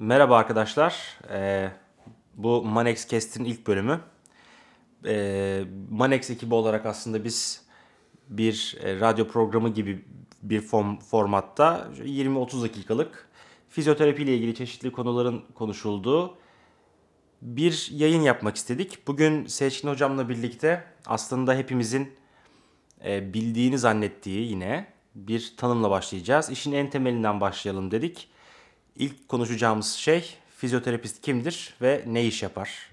Merhaba arkadaşlar. Ee, bu Manex Cast'in ilk bölümü. Ee, Manex ekibi olarak aslında biz bir e, radyo programı gibi bir form, formatta 20-30 dakikalık fizyoterapi ile ilgili çeşitli konuların konuşulduğu bir yayın yapmak istedik. Bugün Seçkin Hocam'la birlikte aslında hepimizin e, bildiğini zannettiği yine bir tanımla başlayacağız. İşin en temelinden başlayalım dedik. İlk konuşacağımız şey fizyoterapist kimdir ve ne iş yapar?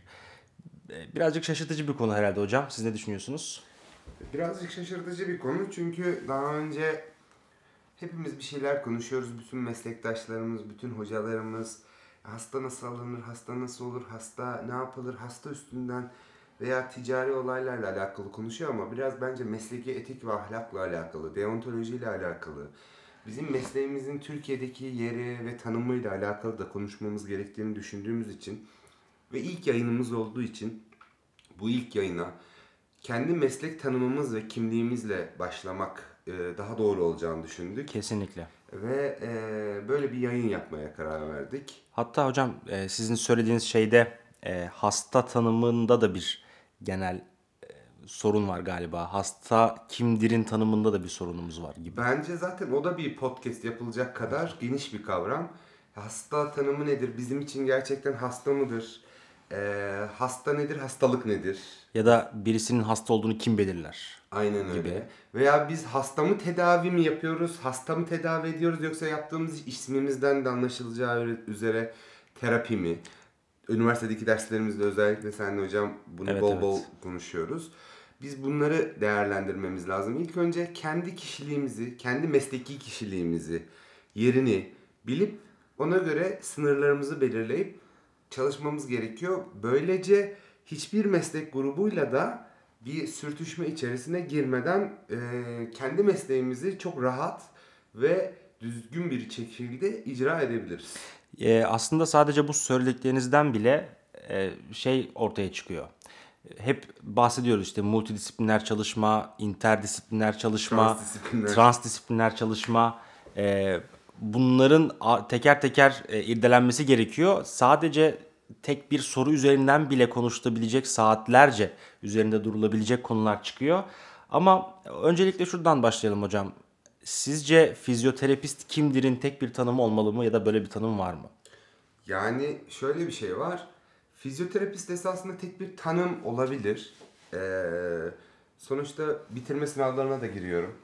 E, Birazcık şaşırtıcı bir konu herhalde hocam. Siz ne düşünüyorsunuz? Birazcık şaşırtıcı bir konu çünkü daha önce hepimiz bir şeyler konuşuyoruz. Bütün meslektaşlarımız, bütün hocalarımız hasta nasıl alınır, hasta nasıl olur, hasta ne yapılır, hasta üstünden veya ticari olaylarla alakalı konuşuyor ama biraz bence mesleki etik ve ahlakla alakalı, deontolojiyle alakalı, bizim mesleğimizin Türkiye'deki yeri ve tanımıyla alakalı da konuşmamız gerektiğini düşündüğümüz için ve ilk yayınımız olduğu için bu ilk yayına kendi meslek tanımımız ve kimliğimizle başlamak e, daha doğru olacağını düşündük. Kesinlikle. Ve e, böyle bir yayın yapmaya karar verdik. Hatta hocam e, sizin söylediğiniz şeyde hasta tanımında da bir genel sorun var galiba. Hasta kimdirin tanımında da bir sorunumuz var gibi. Bence zaten o da bir podcast yapılacak kadar geniş bir kavram. Hasta tanımı nedir? Bizim için gerçekten hasta mıdır? E, hasta nedir? Hastalık nedir? Ya da birisinin hasta olduğunu kim belirler? Aynen öyle. Veya biz hasta mı tedavi mi yapıyoruz? Hasta mı tedavi ediyoruz yoksa yaptığımız ismimizden de anlaşılacağı üzere terapi mi? Üniversitedeki derslerimizde özellikle sen hocam bunu Evet, bol evet. bol konuşuyoruz. Biz bunları değerlendirmemiz lazım. İlk önce kendi kişiliğimizi, kendi mesleki kişiliğimizi, yerini bilip ona göre sınırlarımızı belirleyip çalışmamız gerekiyor. Böylece hiçbir meslek grubuyla da bir sürtüşme içerisine girmeden e, kendi mesleğimizi çok rahat ve düzgün bir şekilde icra edebiliriz. E, aslında sadece bu söylediklerinizden bile e, şey ortaya çıkıyor. Hep bahsediyoruz işte multidisipliner çalışma, interdisipliner çalışma, Transdisipliner. transdisipliner çalışma. E, bunların teker teker e, irdelenmesi gerekiyor. Sadece tek bir soru üzerinden bile konuşulabilecek saatlerce üzerinde durulabilecek konular çıkıyor. Ama öncelikle şuradan başlayalım hocam. Sizce fizyoterapist kimdir'in tek bir tanımı olmalı mı ya da böyle bir tanım var mı? Yani şöyle bir şey var. Fizyoterapist esasında tek bir tanım olabilir. Ee, sonuçta bitirme sınavlarına da giriyorum.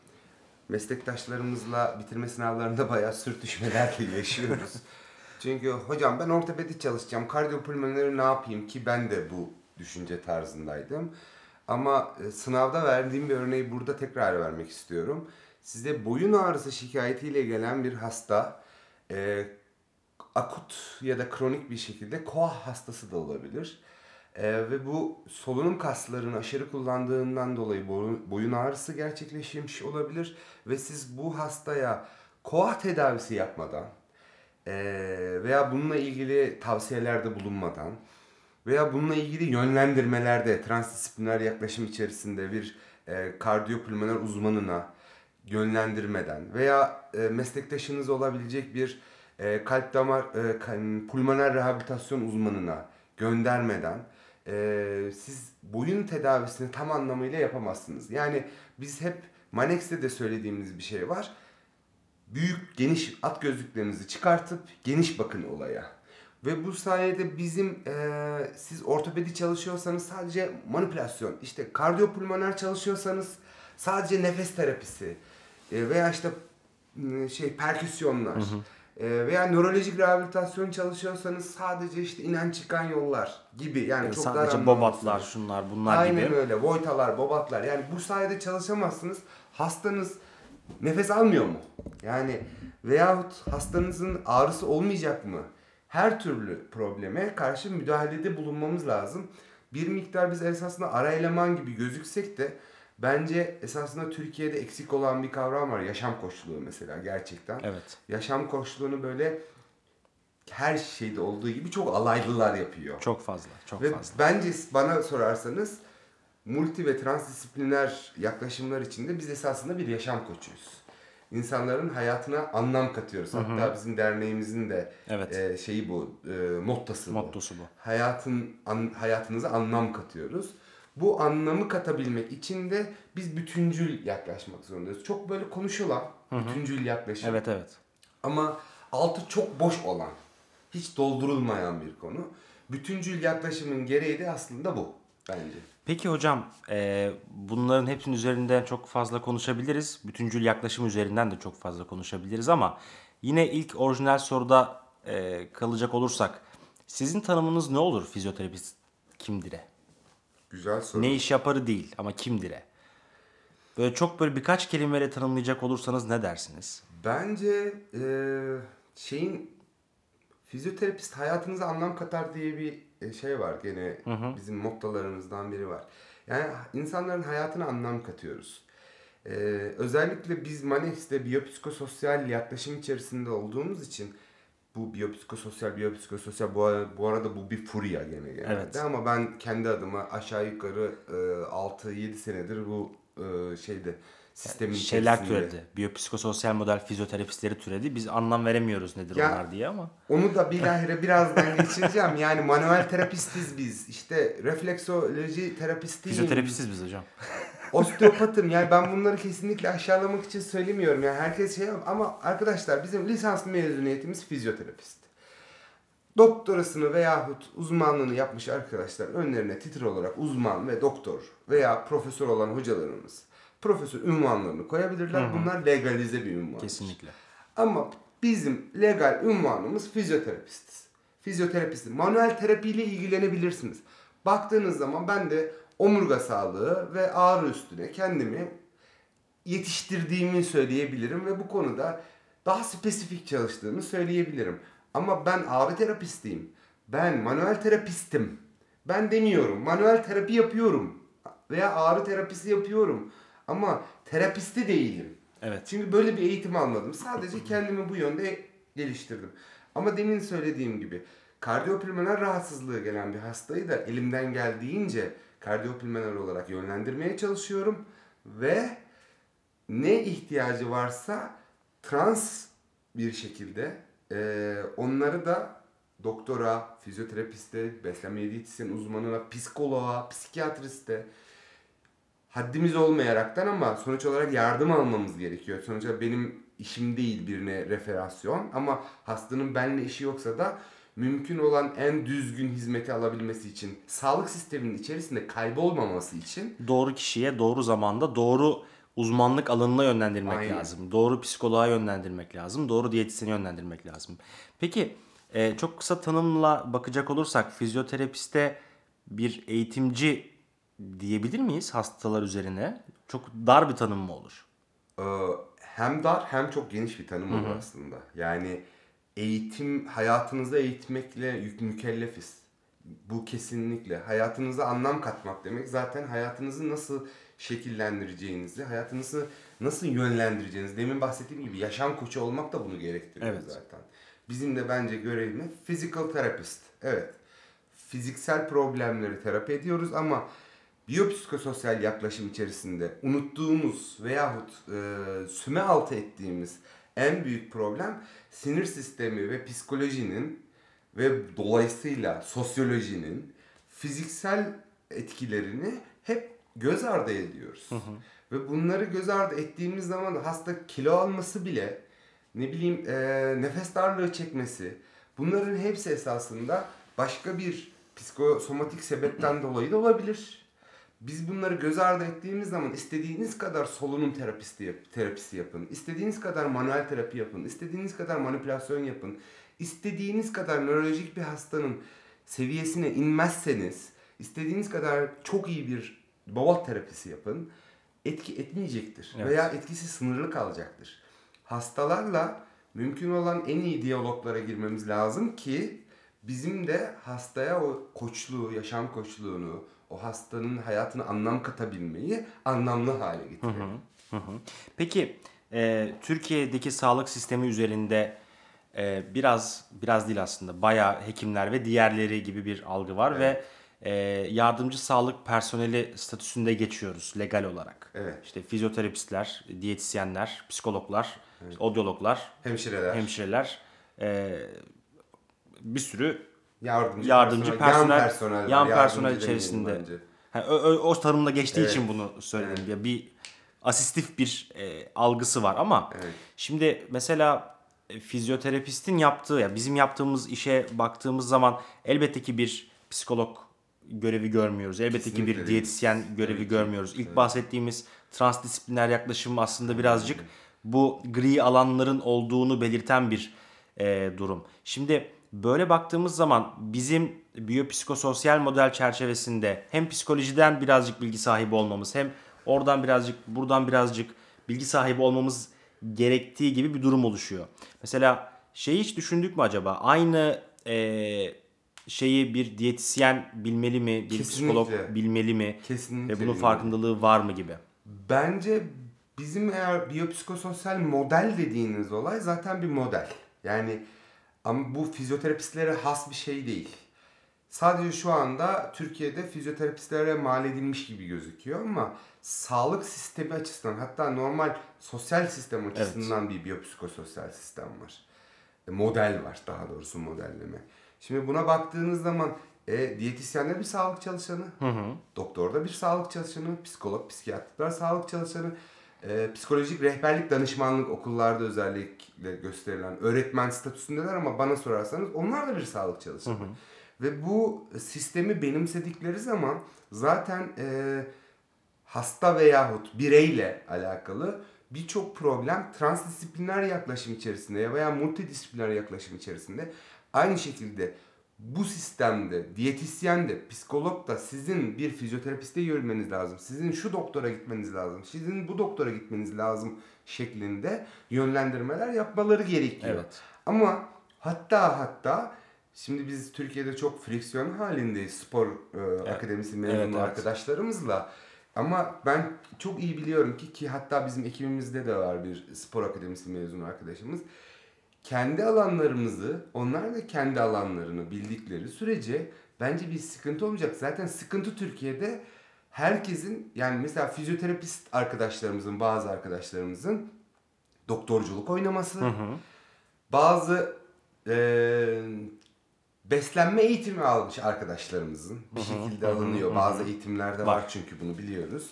Meslektaşlarımızla bitirme sınavlarında bayağı sürtüşmeler de yaşıyoruz. Çünkü hocam ben ortopedi çalışacağım, kardiyopulmoneri ne yapayım ki ben de bu düşünce tarzındaydım. Ama e, sınavda verdiğim bir örneği burada tekrar vermek istiyorum. Size boyun ağrısı şikayetiyle gelen bir hasta e, akut ya da kronik bir şekilde koah hastası da olabilir. Ee, ve bu solunum kaslarını aşırı kullandığından dolayı boyun, boyun ağrısı gerçekleşmiş olabilir. Ve siz bu hastaya koah tedavisi yapmadan ee, veya bununla ilgili tavsiyelerde bulunmadan veya bununla ilgili yönlendirmelerde transdisipliner yaklaşım içerisinde bir e, kardiyopulmoner uzmanına yönlendirmeden veya e, meslektaşınız olabilecek bir e, kalp damar e, pulmoner rehabilitasyon uzmanına göndermeden e, siz boyun tedavisini tam anlamıyla yapamazsınız. Yani biz hep Manex'te de söylediğimiz bir şey var büyük geniş at gözlüklerinizi çıkartıp geniş bakın olaya. Ve bu sayede bizim eee, siz ortopedi çalışıyorsanız sadece manipülasyon, işte kardiyopulmoner çalışıyorsanız sadece nefes terapisi e, veya işte şey perküsyonlar e, veya nörolojik rehabilitasyon çalışıyorsanız sadece işte inen çıkan yollar gibi yani çok dar Sadece anlamda bobatlar, şunlar, bunlar Aynen gibi. öyle. Voitalar, bobatlar. Yani bu sayede çalışamazsınız. Hastanız nefes almıyor mu? Yani veyahut hastanızın ağrısı olmayacak mı? Her türlü probleme karşı müdahalede bulunmamız lazım. Bir miktar biz esasında ara eleman gibi gözüksek de bence esasında Türkiye'de eksik olan bir kavram var. Yaşam koçluğu mesela gerçekten. Evet. Yaşam koçluğunu böyle her şeyde olduğu gibi çok alaylılar yapıyor. Çok fazla, çok Ve fazla. bence bana sorarsanız multi ve transdisipliner yaklaşımlar içinde biz esasında bir yaşam koçuyuz. insanların hayatına anlam katıyoruz. Hatta bizim derneğimizin de Evet. e, şeyi bu, e, mottası bu. Mottosu bu. Hayatın an, hayatınıza anlam katıyoruz. Bu anlamı katabilmek için de biz bütüncül yaklaşmak zorundayız. Çok böyle konuşulan bütüncül yaklaşım. Evet evet. Ama altı çok boş olan, hiç doldurulmayan bir konu. Bütüncül yaklaşımın gereği de aslında bu bence. Peki hocam e, bunların hepsinin üzerinden çok fazla konuşabiliriz. Bütüncül yaklaşım üzerinden de çok fazla konuşabiliriz ama yine ilk orijinal soruda e, kalacak olursak sizin tanımınız ne olur fizyoterapist kimdire? Güzel soru. Ne iş yaparı değil ama kimdire? Böyle çok böyle birkaç kelimeyle tanımlayacak olursanız ne dersiniz? Bence e, şeyin fizyoterapist hayatınıza anlam katar diye bir e, şey var gene bizim mottolarımızdan biri var. Yani insanların hayatına anlam katıyoruz. E, özellikle biz Manex'te biyopsikososyal yaklaşım içerisinde olduğumuz için bu biyopsikososyal biyopsikososyal bu, ara- bu arada bu bir furya gene genelde Evet. ama ben kendi adıma aşağı yukarı e, 6-7 senedir bu e, şeyde sistemin Şeyler içerisinde. türedi. Biyopsikososyal model fizyoterapistleri türedi. Biz anlam veremiyoruz nedir Ya- onlar diye ama. Onu da bilahare birazdan geçireceğim. Yani manuel terapistiz biz. İşte refleksoloji terapistiyim. Fizyoterapistiz biz hocam. Osteopatım. Yani ben bunları kesinlikle aşağılamak için söylemiyorum. Yani herkes şey ama arkadaşlar bizim lisans mezuniyetimiz fizyoterapist. Doktorasını veyahut uzmanlığını yapmış arkadaşlar önlerine titre olarak uzman ve doktor veya profesör olan hocalarımız profesör ünvanlarını koyabilirler. Bunlar legalize bir ünvan. Kesinlikle. Ama bizim legal ünvanımız fizyoterapistiz. Fizyoterapisti. Manuel terapiyle ilgilenebilirsiniz. Baktığınız zaman ben de omurga sağlığı ve ağrı üstüne kendimi yetiştirdiğimi söyleyebilirim ve bu konuda daha spesifik çalıştığımı söyleyebilirim. Ama ben ağrı terapistiyim. Ben manuel terapistim. Ben demiyorum. Manuel terapi yapıyorum. Veya ağrı terapisi yapıyorum. Ama terapisti değilim. Evet. Çünkü böyle bir eğitim almadım. Sadece kendimi bu yönde geliştirdim. Ama demin söylediğim gibi kardiyopulmoner rahatsızlığı gelen bir hastayı da elimden geldiğince kardiyopulmoner olarak yönlendirmeye çalışıyorum ve ne ihtiyacı varsa trans bir şekilde eee, onları da doktora, fizyoterapiste, beslenme diyetisyen uzmanına, psikoloğa, psikiyatriste haddimiz olmayaraktan ama sonuç olarak yardım almamız gerekiyor. Sonuçta benim işim değil birine referasyon ama hastanın benimle işi yoksa da mümkün olan en düzgün hizmeti alabilmesi için, sağlık sisteminin içerisinde kaybolmaması için Doğru kişiye doğru zamanda doğru uzmanlık alanına yönlendirmek Aynen. lazım. Doğru psikoloğa yönlendirmek lazım. Doğru diyetisyene yönlendirmek lazım. Peki e, çok kısa tanımla bakacak olursak fizyoterapiste bir eğitimci diyebilir miyiz hastalar üzerine? Çok dar bir tanım mı olur? Ee, hem dar hem çok geniş bir tanım olur aslında. Yani eğitim, hayatınızda eğitmekle yük mükellefiz. Bu kesinlikle. Hayatınıza anlam katmak demek zaten hayatınızı nasıl şekillendireceğinizi, hayatınızı nasıl yönlendireceğinizi. Demin bahsettiğim gibi yaşam koçu olmak da bunu gerektiriyor Evet. zaten. Bizim de bence görevimiz physical therapist. Evet. Fiziksel problemleri terapi ediyoruz ama biyopsikososyal yaklaşım içerisinde unuttuğumuz veyahut e, süme altı ettiğimiz en büyük problem sinir sistemi ve psikolojinin ve dolayısıyla sosyolojinin fiziksel etkilerini hep göz ardı ediyoruz. Ve bunları göz ardı ettiğimiz zaman hasta kilo alması bile ne bileyim e, nefes darlığı çekmesi bunların hepsi esasında başka bir psikosomatik sebepten dolayı da olabilir. Biz bunları göz ardı ettiğimiz zaman istediğiniz kadar solunum terapisti yap, terapisi yapın, istediğiniz kadar manuel terapi yapın, istediğiniz kadar manipülasyon yapın, istediğiniz kadar nörolojik bir hastanın seviyesine inmezseniz, istediğiniz kadar çok iyi bir bobot terapisi yapın, etki etmeyecektir Evet. veya etkisi sınırlı kalacaktır. Hastalarla mümkün olan en iyi diyaloglara girmemiz lazım ki bizim de hastaya o koçluğu, yaşam koçluğunu, o hastanın hayatına anlam katabilmeyi anlamlı hale getirelim. Hı hı. Peki e, Türkiye'deki sağlık sistemi üzerinde e, biraz biraz değil aslında bayağı hekimler ve diğerleri gibi bir algı var ve e, yardımcı sağlık personeli statüsünde geçiyoruz legal olarak. Evet. İşte fizyoterapistler, diyetisyenler, psikologlar, işte odyologlar, Hemşireler, hemşireler, e, bir sürü yardımcı, yardımcı personel, personel, yan personel, yan personel içerisinde. Ha, o, o, tanımla geçtiği Evet. için bunu söyledim. Ya bir asistif bir e, algısı var ama Evet. şimdi mesela e, fizyoterapistin yaptığı ya bizim yaptığımız işe baktığımız zaman elbette ki bir psikolog görevi görmüyoruz. Elbette ki Kesinlikle bir değil. diyetisyen görevi görmüyoruz. İlk bahsettiğimiz transdisipliner yaklaşım aslında birazcık bu gri alanların olduğunu belirten bir e, durum. Şimdi böyle baktığımız zaman bizim biyopsikososyal model çerçevesinde hem psikolojiden birazcık bilgi sahibi olmamız hem oradan birazcık buradan birazcık bilgi sahibi olmamız gerektiği gibi bir durum oluşuyor. Mesela şeyi hiç düşündük mü acaba? Aynı e, şeyi bir diyetisyen bilmeli mi? Bir psikolog Kesinlikle. bilmeli mi? Kesinlikle Ve bunun bilmeli. farkındalığı var mı gibi? Bence bizim eğer biyopsikososyal model dediğiniz olay zaten bir model. Yani ama bu fizyoterapistlere has bir şey değil. Sadece şu anda Türkiye'de fizyoterapistlere mal edilmiş gibi gözüküyor ama sağlık sistemi açısından hatta normal sosyal sistem açısından bir biyopsikososyal sistem var. E, model var daha doğrusu modelleme. Şimdi buna baktığınız zaman e, diyetisyen de bir sağlık çalışanı, doktor da bir sağlık çalışanı, psikolog, psikiyatrlar sağlık çalışanı, e, psikolojik rehberlik danışmanlık okullarda özellikle gösterilen öğretmen statüsündeler ama bana sorarsanız onlar da bir sağlık çalışanı. Ve bu sistemi benimsedikleri zaman zaten e, hasta veyahut bireyle alakalı birçok problem transdisipliner yaklaşım içerisinde veya multidisipliner yaklaşım içerisinde aynı şekilde bu sistemde diyetisyen de psikolog da sizin bir fizyoterapiste yürümeniz lazım. Sizin şu doktora gitmeniz lazım. Sizin bu doktora gitmeniz lazım şeklinde yönlendirmeler yapmaları gerekiyor. Evet. Ama hatta hatta şimdi biz Türkiye'de çok friksiyon halindeyiz spor e, akademisi mezunu Evet, evet. arkadaşlarımızla. Ama ben çok iyi biliyorum ki ki hatta bizim ekibimizde de var bir spor akademisi mezunu arkadaşımız. Kendi alanlarımızı, onlar da kendi alanlarını bildikleri sürece bence bir sıkıntı olmayacak. Zaten sıkıntı Türkiye'de herkesin yani mesela fizyoterapist arkadaşlarımızın, bazı arkadaşlarımızın doktorculuk oynaması, bazı eee, beslenme eğitimi almış arkadaşlarımızın bir şekilde alınıyor. Bazı eğitimlerde var çünkü bunu biliyoruz.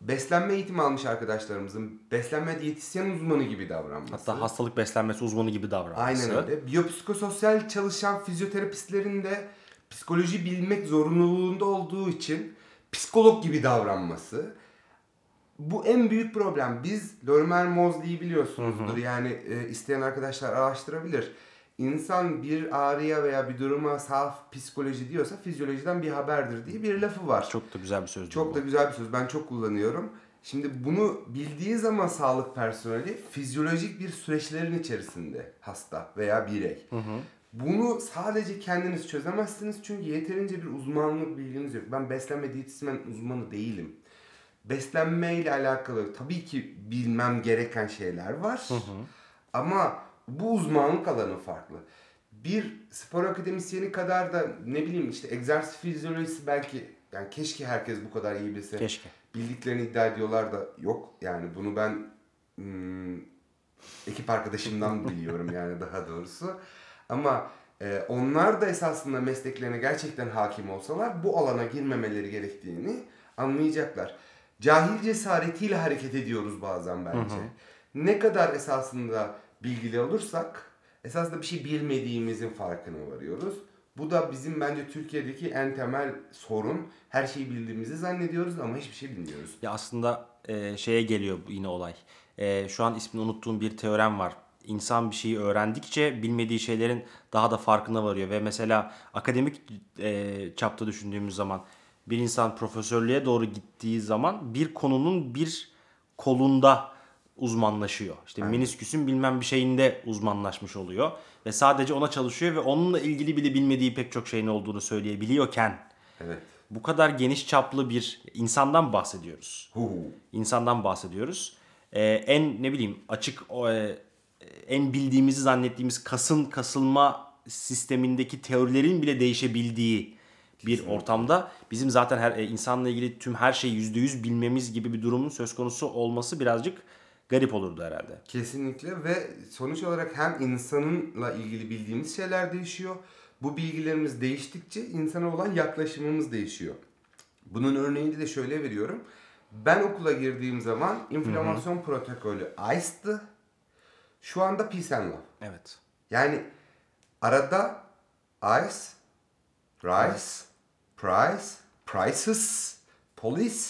Beslenme eğitimi almış arkadaşlarımızın beslenme diyetisyen uzmanı gibi davranması. Hatta hastalık beslenmesi uzmanı gibi davranması. Aynen öyle. Biyopsikososyal çalışan fizyoterapistlerin de psikoloji bilmek zorunluluğunda olduğu için psikolog gibi davranması. Bu en büyük problem. Biz Lorimer Mosley'i biliyorsunuzdur. Yani e, isteyen arkadaşlar araştırabilir. İnsan bir ağrıya veya bir duruma saf psikoloji diyorsa fizyolojiden bir haberdir diye bir lafı var. Çok da güzel bir söz. Çok da güzel bir söz. Ben çok kullanıyorum. Şimdi bunu bildiği zaman sağlık personeli fizyolojik bir süreçlerin içerisinde hasta veya birey. Bunu sadece kendiniz çözemezsiniz çünkü yeterince bir uzmanlık bilginiz yok. Ben beslenme diyetisyen uzmanı değilim. Beslenme ile alakalı tabii ki bilmem gereken şeyler var. Ama bu uzmanlık alanı farklı. Bir spor akademisyeni kadar da ne bileyim işte egzersiz fizyolojisi belki yani keşke herkes bu kadar iyi bilse. Keşke. Bildiklerini iddia ediyorlar da yok. Yani bunu ben hmm, ekip arkadaşımdan biliyorum yani daha doğrusu. Ama e, onlar da esasında mesleklerine gerçekten hakim olsalar bu alana girmemeleri gerektiğini anlayacaklar. Cahil cesaretiyle hareket ediyoruz bazen bence. Ne kadar esasında bilgili olursak esasında bir şey bilmediğimizin farkına varıyoruz. Bu da bizim bence Türkiye'deki en temel sorun. Her şeyi bildiğimizi zannediyoruz ama hiçbir şey bilmiyoruz. Ya aslında e, şeye geliyor yine olay. E, şu an ismini unuttuğum bir teorem var. İnsan bir şeyi öğrendikçe bilmediği şeylerin daha da farkına varıyor ve mesela akademik e, çapta düşündüğümüz zaman bir insan profesörlüğe doğru gittiği zaman bir konunun bir kolunda uzmanlaşıyor. İşte menisküsün bilmem bir şeyinde uzmanlaşmış oluyor ve sadece ona çalışıyor ve onunla ilgili bile bilmediği pek çok şeyin olduğunu söyleyebiliyorken Evet. bu kadar geniş çaplı bir insandan bahsediyoruz. Hu. İnsandan bahsediyoruz. Ee, en ne bileyim açık e, en bildiğimizi zannettiğimiz kasın kasılma sistemindeki teorilerin bile değişebildiği bir ortamda bizim zaten her e, insanla ilgili tüm her şeyi %100 bilmemiz gibi bir durumun söz konusu olması birazcık garip olurdu herhalde. Kesinlikle ve sonuç olarak hem insanınla ilgili bildiğimiz şeyler değişiyor. Bu bilgilerimiz değiştikçe insana olan yaklaşımımız değişiyor. Bunun örneğini de şöyle veriyorum. Ben okula girdiğim zaman inflamasyon protokolü ICE'dı. Şu anda Peace and Love. Evet. Yani arada ICE, Rice, Price, Prices, Police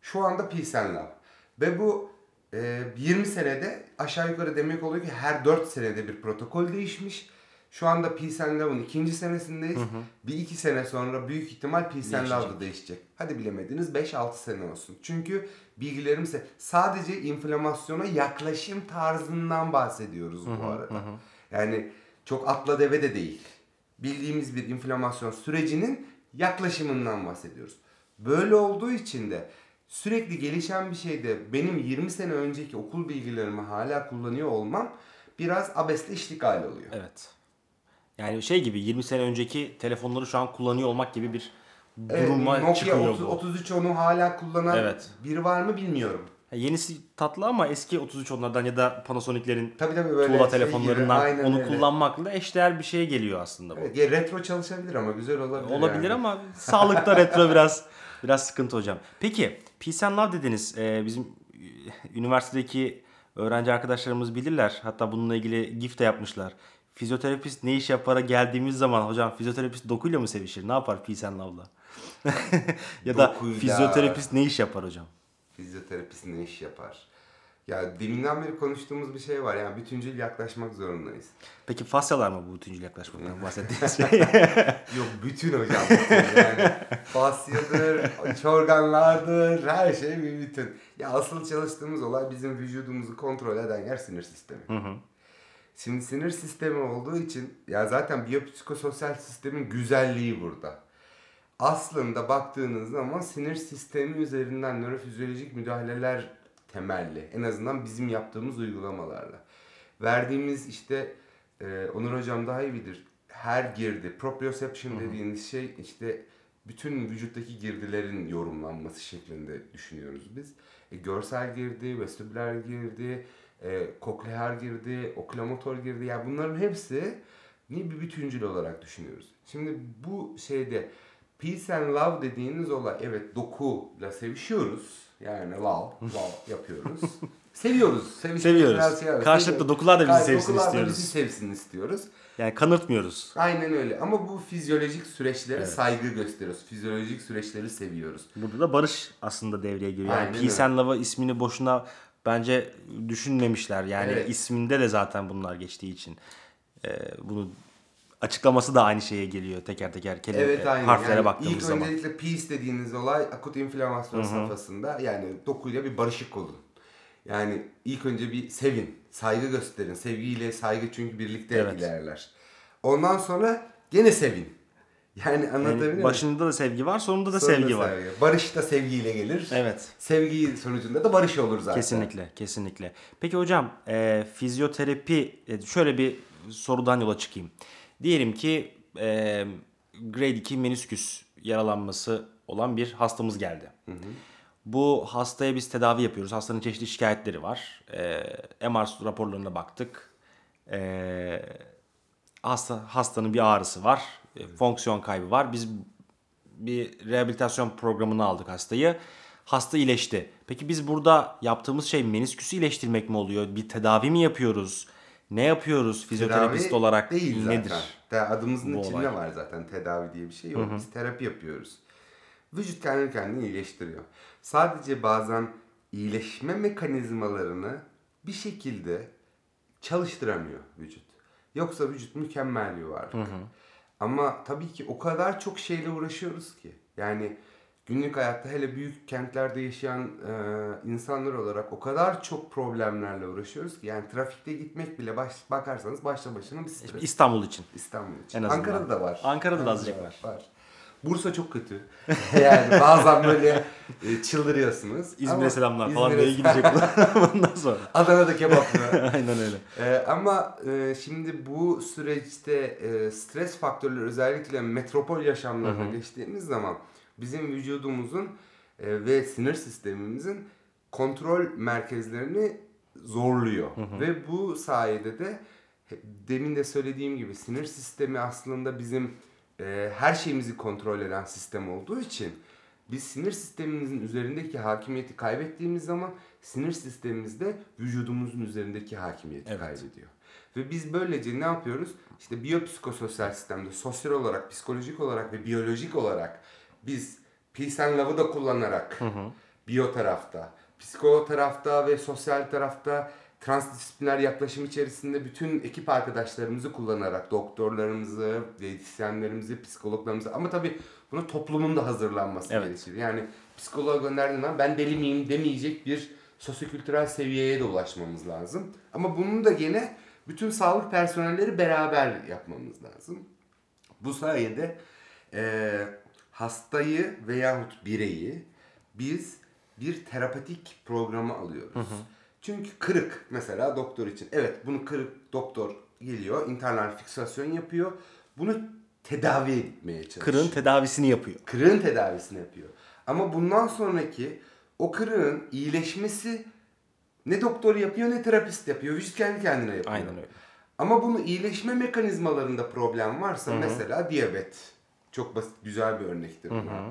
şu anda Peace and Love. Ve bu e, 20 senede aşağı yukarı demek oluyor ki her 4 senede bir protokol değişmiş. Şu anda Peace and Love'ın ikinci senesindeyiz. Bir iki sene sonra büyük ihtimal Peace and Love da değişecek. Hadi bilemediniz 5-6 sene olsun. Çünkü bilgilerimiz sadece inflamasyona yaklaşım tarzından bahsediyoruz bu arada. Yani çok atla deve de değil. Bildiğimiz bir inflamasyon sürecinin yaklaşımından bahsediyoruz. Böyle olduğu için de sürekli gelişen bir şeyde benim 20 sene önceki okul bilgilerimi hala kullanıyor olmam biraz abesle iştigal oluyor. Evet. Yani şey gibi 20 sene önceki telefonları şu an kullanıyor olmak gibi bir Evet, duruma Nokia çıkıyor 30, bu. 33 onu hala kullanan Evet. biri var mı bilmiyorum. Yenisi tatlı ama eski 33 onlardan ya da Panasonic'lerin Tabii tabii böyle tuğla şey telefonlarından gibi, onu öyle. kullanmakla eşdeğer bir şeye geliyor aslında bu. Evet, retro çalışabilir ama güzel olabilir. Olabilir yani. ama sağlıkta retro biraz biraz sıkıntı hocam. Peki Peace and Love dediniz. Ee, bizim e, üniversitedeki öğrenci arkadaşlarımız bilirler. Hatta bununla ilgili gif de yapmışlar. Fizyoterapist ne iş yapara geldiğimiz zaman hocam fizyoterapist dokuyla mı sevişir? Ne yapar Peace and Love'la? ya da Dokuyla. fizyoterapist ne iş yapar hocam? Fizyoterapist ne iş yapar? Ya deminden beri konuştuğumuz bir şey var. Yani bütüncül yaklaşmak zorundayız. Peki fasyalar mı bu bütüncül yaklaşmaktan bahsettiğiniz şey? Yok bütün hocam. Bütün. Yani fasyadır, iç organlardır, her şey bir bütün. Ya asıl çalıştığımız olay bizim vücudumuzu kontrol eden yer sinir sistemi. Şimdi sinir sistemi olduğu için ya zaten biyopsikososyal sistemin güzelliği burada. Aslında baktığınız zaman sinir sistemi üzerinden nörofizyolojik müdahaleler temelli. En azından bizim yaptığımız uygulamalarla. Verdiğimiz işte e, Onur Hocam daha iyi bilir. Her girdi, proprioception dediğiniz şey işte bütün vücuttaki girdilerin yorumlanması şeklinde düşünüyoruz biz. E, görsel girdi, vestibüler girdi, e, kokleer girdi, okulomotor girdi. Yani bunların hepsi ni bir bütüncül olarak düşünüyoruz. Şimdi bu şeyde peace and love dediğiniz olay evet dokuyla sevişiyoruz. Yani love, love yapıyoruz. Seviyoruz. Sevişmek Seviyoruz. şey. Karşılıklı dokular da bizi sevsin dokular da istiyoruz. bizi sevsin istiyoruz. Yani kanırtmıyoruz. Aynen öyle. Ama bu fizyolojik süreçlere saygı gösteriyoruz. Fizyolojik süreçleri seviyoruz. Burada da barış aslında devreye giriyor. Yani Aynen Peace öyle. and Love'a ismini boşuna bence düşünmemişler. Yani Evet. isminde de zaten bunlar geçtiği için. Ee, bunu açıklaması da aynı şeye geliyor teker teker kelime Evet aynen. harflere yani baktığımız ilk zaman. öncelikle peace dediğiniz olay akut inflamasyon safhasında yani dokuyla bir barışık olun. Yani ilk önce bir sevin, saygı gösterin. Sevgiyle saygı çünkü birlikte Evet. ilerler. Ondan sonra gene sevin. Yani anlatabiliyor Yani başında da sevgi var, sonunda da Sonunda sevgi var. Barış da sevgiyle gelir. Evet. Sevgi sonucunda da barış olur zaten. Kesinlikle, kesinlikle. Peki hocam, e, fizyoterapi e, şöyle bir sorudan yola çıkayım. Diyelim ki e, grade 2 menisküs yaralanması olan bir hastamız geldi. Bu hastaya biz tedavi yapıyoruz. Hastanın çeşitli şikayetleri var. E, MR raporlarına baktık. E, hasta hastanın bir ağrısı var, e, fonksiyon kaybı var. Biz bir rehabilitasyon programını aldık hastayı. Hasta iyileşti. Peki biz burada yaptığımız şey menisküsü iyileştirmek mi oluyor? Bir tedavi mi yapıyoruz? Ne yapıyoruz fizyoterapist Tedavi olarak? değil nedir? zaten. Te- adımızın bu içinde olay? var zaten tedavi diye bir şey yok. Biz terapi yapıyoruz. Vücut kendini kendini iyileştiriyor. Sadece bazen iyileşme mekanizmalarını bir şekilde çalıştıramıyor vücut. Yoksa vücut mükemmel bir varlık. Ama tabii ki o kadar çok şeyle uğraşıyoruz ki. Yani günlük hayatta hele büyük kentlerde yaşayan e, insanlar olarak o kadar çok problemlerle uğraşıyoruz ki. Yani trafikte gitmek bile baş, bakarsanız başta başına bir stres. İstanbul için. İstanbul için. En azından. Ankara'da da var. Ankara'da da azıcık var. var. Bursa çok kötü. yani bazen böyle e, çıldırıyorsunuz. İzmir'e Ama selamlar falan İzmir'e- diye gidecek bundan sonra. Adana'da kebaplı. Aynen öyle. Ee, ama e, şimdi bu süreçte e, stres faktörleri özellikle metropol yaşamlarına geçtiğimiz zaman bizim vücudumuzun e, ve sinir sistemimizin kontrol merkezlerini zorluyor. Ve bu sayede de demin de söylediğim gibi sinir sistemi aslında bizim e, her şeyimizi kontrol eden sistem olduğu için biz sinir sistemimizin üzerindeki hakimiyeti kaybettiğimiz zaman sinir sistemimiz de vücudumuzun üzerindeki hakimiyeti Evet. kaybediyor. Ve biz böylece ne yapıyoruz? İşte biyopsikososyal sistemde sosyal olarak, psikolojik olarak ve biyolojik olarak biz peace and love'ı da kullanarak biyo tarafta, psiko tarafta ve sosyal tarafta transdisipliner yaklaşım içerisinde bütün ekip arkadaşlarımızı kullanarak doktorlarımızı, diyetisyenlerimizi, psikologlarımızı ama tabii bunu toplumun da hazırlanması Evet. gerekir. Yani psikoloğa gönderdiğin zaman ben deli miyim demeyecek bir sosyokültürel seviyeye de ulaşmamız lazım. Ama bunu da gene bütün sağlık personelleri beraber yapmamız lazım. Bu sayede eee, hastayı veyahut bireyi biz bir terapetik programa alıyoruz. Çünkü kırık mesela doktor için. Evet bunu kırık doktor geliyor internal fiksasyon yapıyor. Bunu tedavi etmeye çalışıyor. Kırığın tedavisini yapıyor. Kırığın tedavisini yapıyor. Ama bundan sonraki o kırığın iyileşmesi ne doktor yapıyor ne terapist yapıyor. Vücut kendi kendine yapıyor. Aynen öyle. Ama bunu iyileşme mekanizmalarında problem varsa mesela diyabet çok basit güzel bir örnektir buna.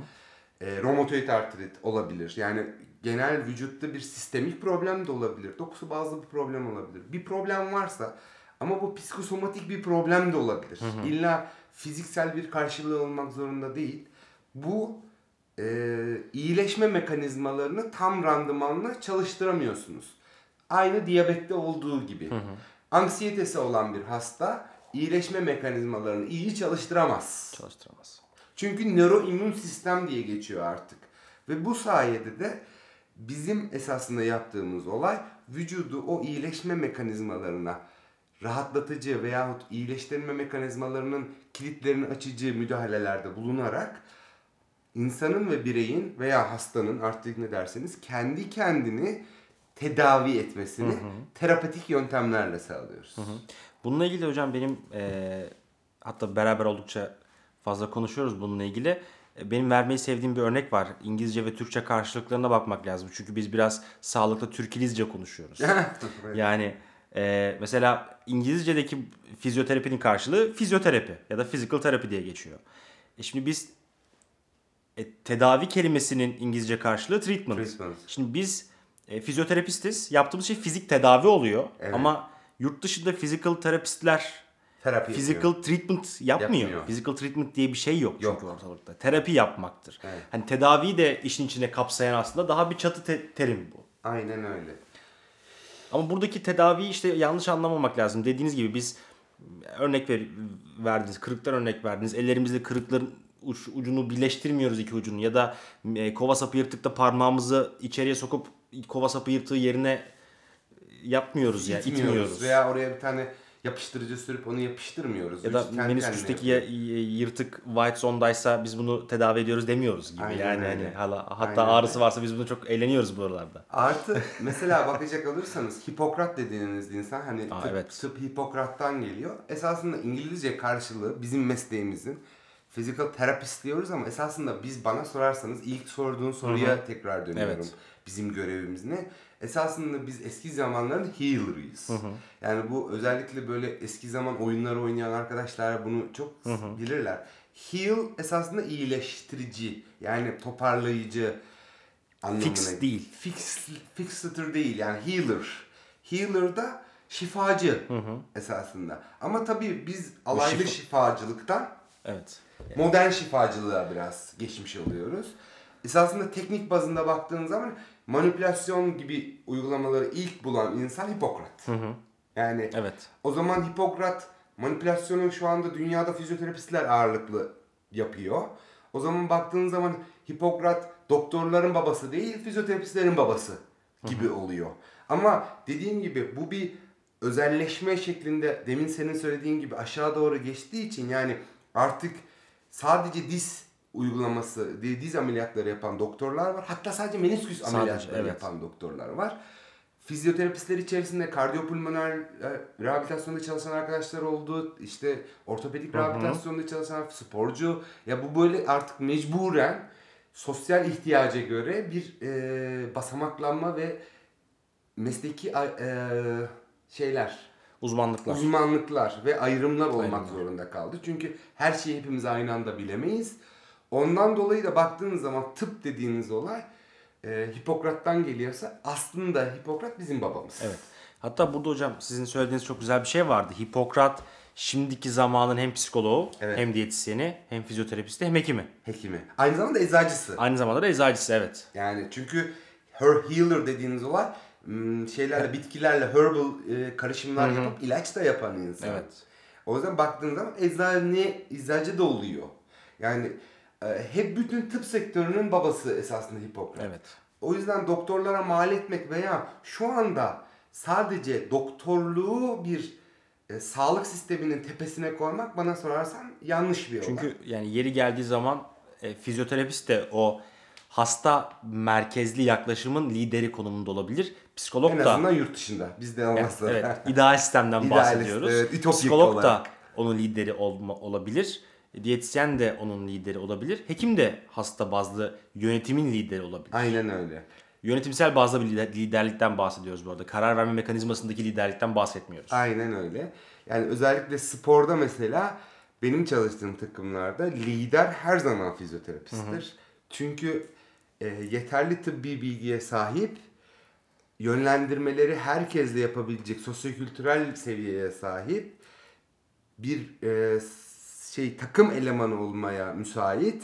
E, romatoid artrit olabilir. Yani genel vücutta bir sistemik problem de olabilir. Dokusu bazlı bir problem olabilir. Bir problem varsa ama bu psikosomatik bir problem de olabilir. İlla fiziksel bir karşılığı olmak zorunda değil. Bu e, iyileşme mekanizmalarını tam randımanla çalıştıramıyorsunuz. Aynı diyabette olduğu gibi. Anksiyetesi olan bir hasta iyileşme mekanizmalarını iyi çalıştıramaz. Çalıştıramaz. Çünkü nöroimmün sistem diye geçiyor artık. Ve bu sayede de bizim esasında yaptığımız olay vücudu o iyileşme mekanizmalarına rahatlatıcı veyahut iyileştirme mekanizmalarının kilitlerini açıcı müdahalelerde bulunarak insanın ve bireyin veya hastanın artık ne derseniz kendi kendini tedavi etmesini terapetik yöntemlerle sağlıyoruz. Bununla ilgili hocam benim e, hatta beraber oldukça fazla konuşuyoruz bununla ilgili. E, Benim vermeyi sevdiğim bir örnek var. İngilizce ve Türkçe karşılıklarına bakmak lazım. Çünkü biz biraz sağlıklı Türkilizce konuşuyoruz. yani e, mesela İngilizce'deki fizyoterapinin karşılığı fizyoterapi ya da physical therapy diye geçiyor. E şimdi biz e, tedavi kelimesinin İngilizce karşılığı treatment. Treatment. Şimdi biz e, fizyoterapistiz. Yaptığımız şey fizik tedavi oluyor. Evet. Ama yurt dışında physical terapistler Terapi physical treatment yapmıyor. Yapmıyor. Physical treatment diye bir şey yok, Yok. çünkü ortalıkta. Terapi yapmaktır. Evet. Hani tedaviyi de işin içine kapsayan aslında daha bir çatı te- terim bu. Aynen öyle. Ama buradaki tedaviyi işte yanlış anlamamak lazım. Dediğiniz gibi biz örnek ver, verdiniz, kırıklar örnek verdiniz. Ellerimizle kırıkların uç, ucunu birleştirmiyoruz iki ucunu ya da e, kova sapı yırtıkta parmağımızı içeriye sokup kova sapı yırtığı yerine yapmıyoruz ya, İtmiyoruz. itmiyoruz. Veya oraya bir tane yapıştırıcı sürüp onu yapıştırmıyoruz. Ya da menisküsteki yırtık white zone'daysa biz bunu tedavi ediyoruz demiyoruz gibi. Aynen yani öyle. hani hala, hatta Aynen ağrısı varsa biz bunu çok eğleniyoruz buralarda. Artı mesela bakacak olursanız Hipokrat dediğiniz insan hani Aa, tıp, evet. tıp Hipokrat'tan geliyor. Esasında İngilizce karşılığı bizim mesleğimizin physical therapist diyoruz ama esasında biz bana sorarsanız ilk sorduğun soruya tekrar dönüyorum. Evet. Bizim görevimiz ne? Esasında biz eski zamanların healer'ıyız. Yani bu özellikle böyle eski zaman oyunları oynayan arkadaşlar bunu çok bilirler. Heal esasında iyileştirici yani toparlayıcı anlamına. Fix değil. Fix, fixator değil yani healer. Healer da şifacı esasında. Ama tabii biz alaylı şifa- şifacılıktan Evet. modern şifacılığa biraz geçmiş oluyoruz. Esasında teknik bazında baktığın zaman manipülasyon gibi uygulamaları ilk bulan insan Hipokrat. Yani Evet. o zaman Hipokrat manipülasyonu şu anda dünyada fizyoterapistler ağırlıklı yapıyor. O zaman baktığın zaman Hipokrat doktorların babası değil fizyoterapistlerin babası gibi oluyor. Ama dediğim gibi bu bir özelleşme şeklinde demin senin söylediğin gibi aşağı doğru geçtiği için yani artık sadece diz uygulaması, diz ameliyatları yapan doktorlar var. Hatta sadece menisküs ameliyatları evet. yapan doktorlar var. Fizyoterapistler içerisinde kardiyopulmoner e, rehabilitasyonda çalışan arkadaşlar oldu. İşte ortopedik rehabilitasyonda çalışan sporcu. Ya bu böyle artık mecburen sosyal ihtiyaca göre bir e, basamaklanma ve mesleki e, şeyler, Uzmanlıklar. uzmanlıklar ve ayrımlar olmak Ayrımlar. zorunda kaldı. Çünkü her şeyi hepimiz aynı anda bilemeyiz. Ondan dolayı da baktığınız zaman tıp dediğiniz olay e, Hipokrat'tan geliyorsa aslında Hipokrat bizim babamız. Evet. Hatta burada hocam sizin söylediğiniz çok güzel bir şey vardı. Hipokrat şimdiki zamanın hem psikoloğu, Evet. hem diyetisyeni, hem fizyoterapisti, hem hekimi. Hekimi. Aynı zamanda eczacısı. Aynı zamanda da eczacısı evet. Yani çünkü her healer dediğiniz olay m, şeylerle bitkilerle herbal e, karışımlar yapıp ilaç da yapan insan. Evet. O yüzden baktığınız zaman eczane, eczacı da oluyor. Yani hep bütün tıp sektörünün babası esasında Hipokrat. Evet. O yüzden doktorlara mal etmek veya şu anda sadece doktorluğu bir e, sağlık sisteminin tepesine koymak bana sorarsan yanlış bir olay. Çünkü yani yeri geldiği zaman e, fizyoterapist de o hasta merkezli yaklaşımın lideri konumunda olabilir. Psikolog en da azından yurt dışında. Bizde olmazsa. evet, ideal sistemden İdealist, bahsediyoruz. evet, Psikolog da olarak. onun lideri olma, olabilir. Diyetisyen de onun lideri olabilir. Hekim de hasta bazlı yönetimin lideri olabilir. Aynen öyle. Yönetimsel bazda bir lider- liderlikten bahsediyoruz bu arada. Karar verme mekanizmasındaki liderlikten bahsetmiyoruz. Aynen öyle. Yani özellikle sporda mesela benim çalıştığım takımlarda lider her zaman fizyoterapisttir. Çünkü e, yeterli tıbbi bilgiye sahip, yönlendirmeleri herkesle yapabilecek sosyokültürel seviyeye sahip bir e, şey takım elemanı olmaya müsait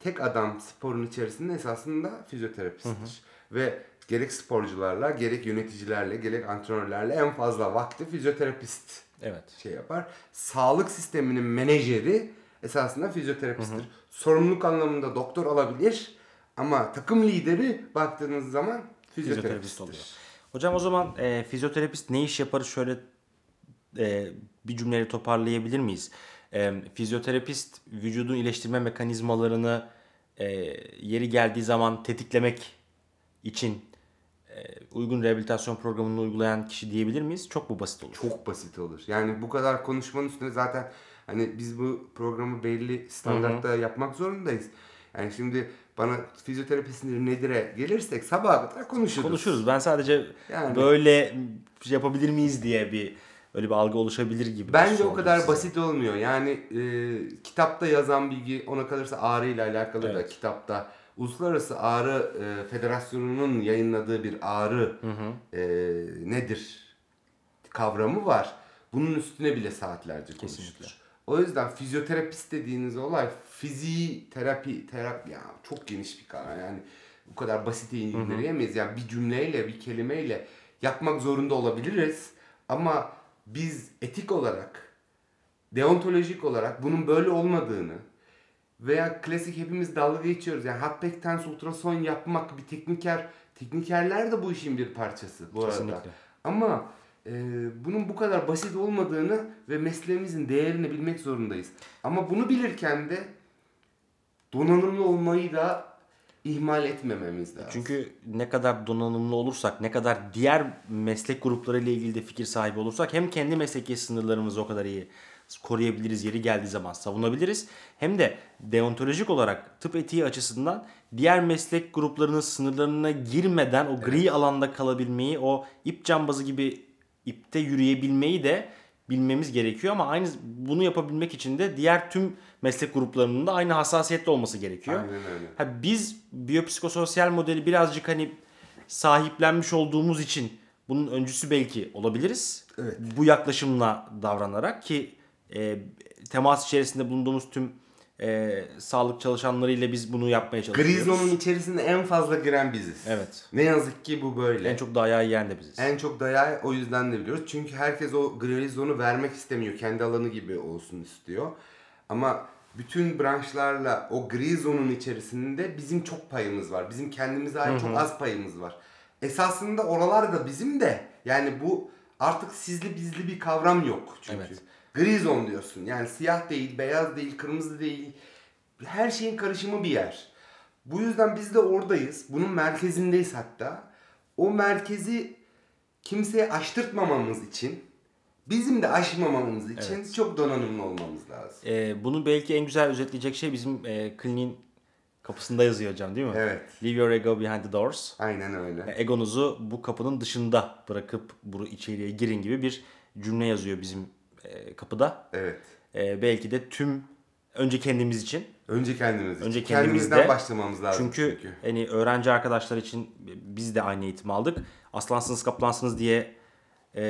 tek adam sporun içerisinde esasında fizyoterapisttir. Ve gerek sporcularla, gerek yöneticilerle, gerek antrenörlerle en fazla vakti fizyoterapist Evet. şey yapar. Sağlık sisteminin menajeri esasında fizyoterapisttir. Sorumluluk anlamında doktor olabilir ama takım lideri baktığınız zaman Fizyoterapist oluyor. Hocam o zaman e, fizyoterapist ne iş yaparı şöyle e, bir cümleyle toparlayabilir miyiz? E, fizyoterapist vücudun iyileştirme mekanizmalarını e, yeri geldiği zaman tetiklemek için e, uygun rehabilitasyon programını uygulayan kişi diyebilir miyiz? Çok mu basit olur? Çok basit olur. Yani bu kadar konuşmanın üstüne zaten hani biz bu programı belli standartta yapmak zorundayız. Yani şimdi bana fizyoterapistin nedir'e gelirsek sabaha kadar konuşuruz. Konuşuruz. Ben sadece Yani. böyle şey yapabilir miyiz diye bir öyle bir algı oluşabilir gibi. Bence o sordum kadar size. basit olmuyor. Yani e, kitapta yazan bilgi ona kalırsa ağrı ile alakalı da Evet. kitapta Uluslararası Ağrı e, Federasyonu'nun yayınladığı bir ağrı e, nedir kavramı var. Bunun üstüne bile saatlerce konuşulur. O yüzden fizyoterapist dediğiniz olay fiziği terapi, terapi ya çok geniş bir kavram. Yani bu kadar basit indiremeyiz. Yani bir cümleyle, bir kelimeyle yapmak zorunda olabiliriz. Ama biz etik olarak, deontolojik olarak bunun böyle olmadığını veya klasik hepimiz dalga geçiyoruz. Yani pack tens ultrason yapmak bir tekniker, teknikerler de bu işin bir parçası bu arada. Kesinlikle. Ama e, bunun bu kadar basit olmadığını ve mesleğimizin değerini bilmek zorundayız. Ama bunu bilirken de donanımlı olmayı da ihmal etmememiz lazım. Çünkü ne kadar donanımlı olursak, ne kadar diğer meslek gruplarıyla ilgili de fikir sahibi olursak hem kendi mesleki sınırlarımızı o kadar iyi koruyabiliriz, yeri geldiği zaman savunabiliriz. Hem de deontolojik olarak tıp etiği açısından diğer meslek gruplarının sınırlarına girmeden o gri alanda kalabilmeyi, o ip cambazı gibi ipte yürüyebilmeyi de bilmemiz gerekiyor ama aynı bunu yapabilmek için de diğer tüm meslek gruplarının da aynı hassasiyette olması gerekiyor. Aynen öyle. Ha, biz biyopsikososyal modeli birazcık hani sahiplenmiş olduğumuz için bunun öncüsü belki olabiliriz. Evet. Bu yaklaşımla davranarak ki e, temas içerisinde bulunduğumuz tüm e, sağlık çalışanlarıyla biz bunu yapmaya çalışıyoruz. Gri zonun içerisinde en fazla giren biziz. Evet. Ne yazık ki bu böyle. En çok dayağı yiyen de biziz. En çok dayağı o yüzden de biliyoruz. Çünkü herkes o gri zonu vermek istemiyor. Kendi alanı gibi olsun istiyor. Ama bütün branşlarla o gri zonun içerisinde bizim çok payımız var. Bizim kendimize ait çok az payımız var. Esasında oralar da bizim de. Yani bu artık sizli bizli bir kavram yok çünkü. Evet. Gri zon diyorsun. Yani siyah değil, beyaz değil, kırmızı değil. her şeyin karışımı bir yer. Bu yüzden biz de oradayız. Bunun merkezindeyiz hatta. O merkezi kimseye aştırtmamamız için, bizim de aşmamamız için çok donanımlı olmamız lazım. Ee, bunu belki en güzel özetleyecek şey bizim e, kliniğin kapısında yazıyor hocam değil mi? Evet. Leave your ego behind the doors. Aynen öyle. Egonuzu bu kapının dışında bırakıp bu içeriye girin gibi bir cümle yazıyor bizim e, kapıda. Evet. E, belki de tüm önce kendimiz için. Önce kendimiz için. Önce Kendimizden kendimizde. başlamamız lazım Çünkü, çünkü. hani öğrenci arkadaşlar için biz de aynı eğitim aldık. Aslansınız kaplansınız diye e,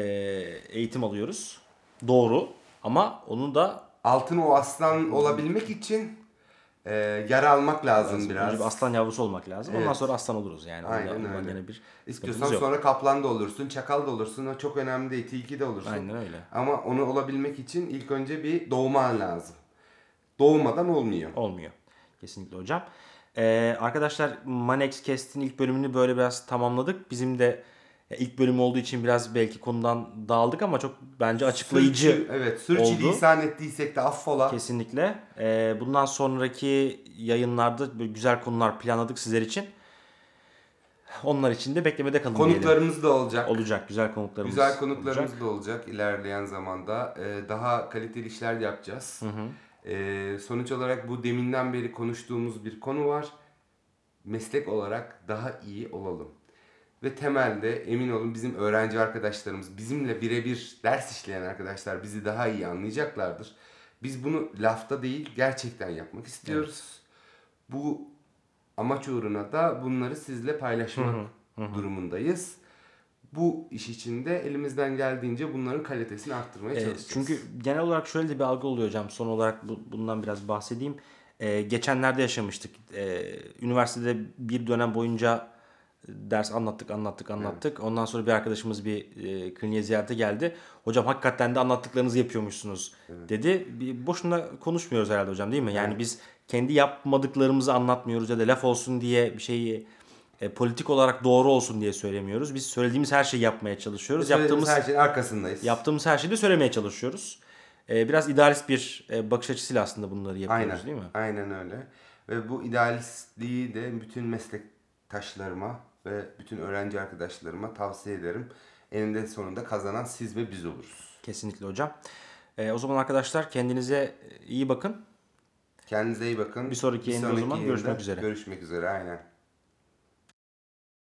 eğitim alıyoruz. Doğru ama onu da Altın o aslan olabilmek için e, yara almak lazım biraz. önce bir aslan yavrusu olmak lazım. Ondan Evet. sonra aslan oluruz yani. Aynen ondan öyle. gene bir İstiyorsan sonra kaplan da olursun, çakal da olursun. O çok önemli değil. Tilki de olursun. Aynen öyle. Ama onu olabilmek için ilk önce bir doğman lazım. Doğmadan olmuyor. Olmuyor. Kesinlikle hocam. Ee, arkadaşlar Manex Cast'in ilk bölümünü böyle biraz tamamladık. Bizim de ya ilk bölüm olduğu için biraz belki konudan dağıldık ama çok bence açıklayıcı Sürçü- evet, sürçülisan ettiysek de affola. kesinlikle. Ee, bundan sonraki yayınlarda böyle güzel konular planladık sizler için. Onlar için de beklemede kalın diyelim. Konuklarımız da olacak. olacak. Güzel konuklarımız. Güzel konuklarımız olacak. da olacak ilerleyen zamanda. Ee, daha kaliteli işler yapacağız. Ee, sonuç olarak bu deminden beri konuştuğumuz bir konu var. Meslek olarak daha iyi olalım. Ve temelde emin olun bizim öğrenci arkadaşlarımız, bizimle birebir ders işleyen arkadaşlar bizi daha iyi anlayacaklardır. Biz bunu lafta değil gerçekten yapmak istiyoruz. Bu amaç uğruna da bunları sizle paylaşmak durumundayız. Bu iş için de elimizden geldiğince bunların kalitesini arttırmaya Ee, çalışacağız. çünkü genel olarak şöyle de bir algı oluyor hocam. Son olarak bu, bundan biraz bahsedeyim. Ee, geçenlerde yaşamıştık. Ee, üniversitede bir dönem boyunca ders anlattık, anlattık, anlattık. Ondan sonra bir arkadaşımız bir e, kliniğe ziyarete geldi. Hocam hakikaten de anlattıklarınızı yapıyormuşsunuz dedi. Bir, boşuna konuşmuyoruz herhalde hocam değil mi? Yani biz kendi yapmadıklarımızı anlatmıyoruz ya da laf olsun diye bir şeyi e, politik olarak doğru olsun diye söylemiyoruz. Biz söylediğimiz her şeyi yapmaya çalışıyoruz. Söylediğimiz Yaptığımız her şeyin arkasındayız. Yaptığımız her şeyi de söylemeye çalışıyoruz. Ee, biraz idealist bir e, bakış açısıyla aslında bunları yapıyoruz Aynen. değil mi? Aynen öyle. Ve bu idealistliği de bütün meslektaşlarıma ve bütün öğrenci arkadaşlarıma tavsiye ederim. Eninde sonunda kazanan siz ve biz oluruz. Kesinlikle hocam. Ee, o zaman arkadaşlar kendinize iyi bakın. Kendinize iyi bakın. Bir sonraki yayında o zaman görüşmek üzere. Görüşmek üzere aynen.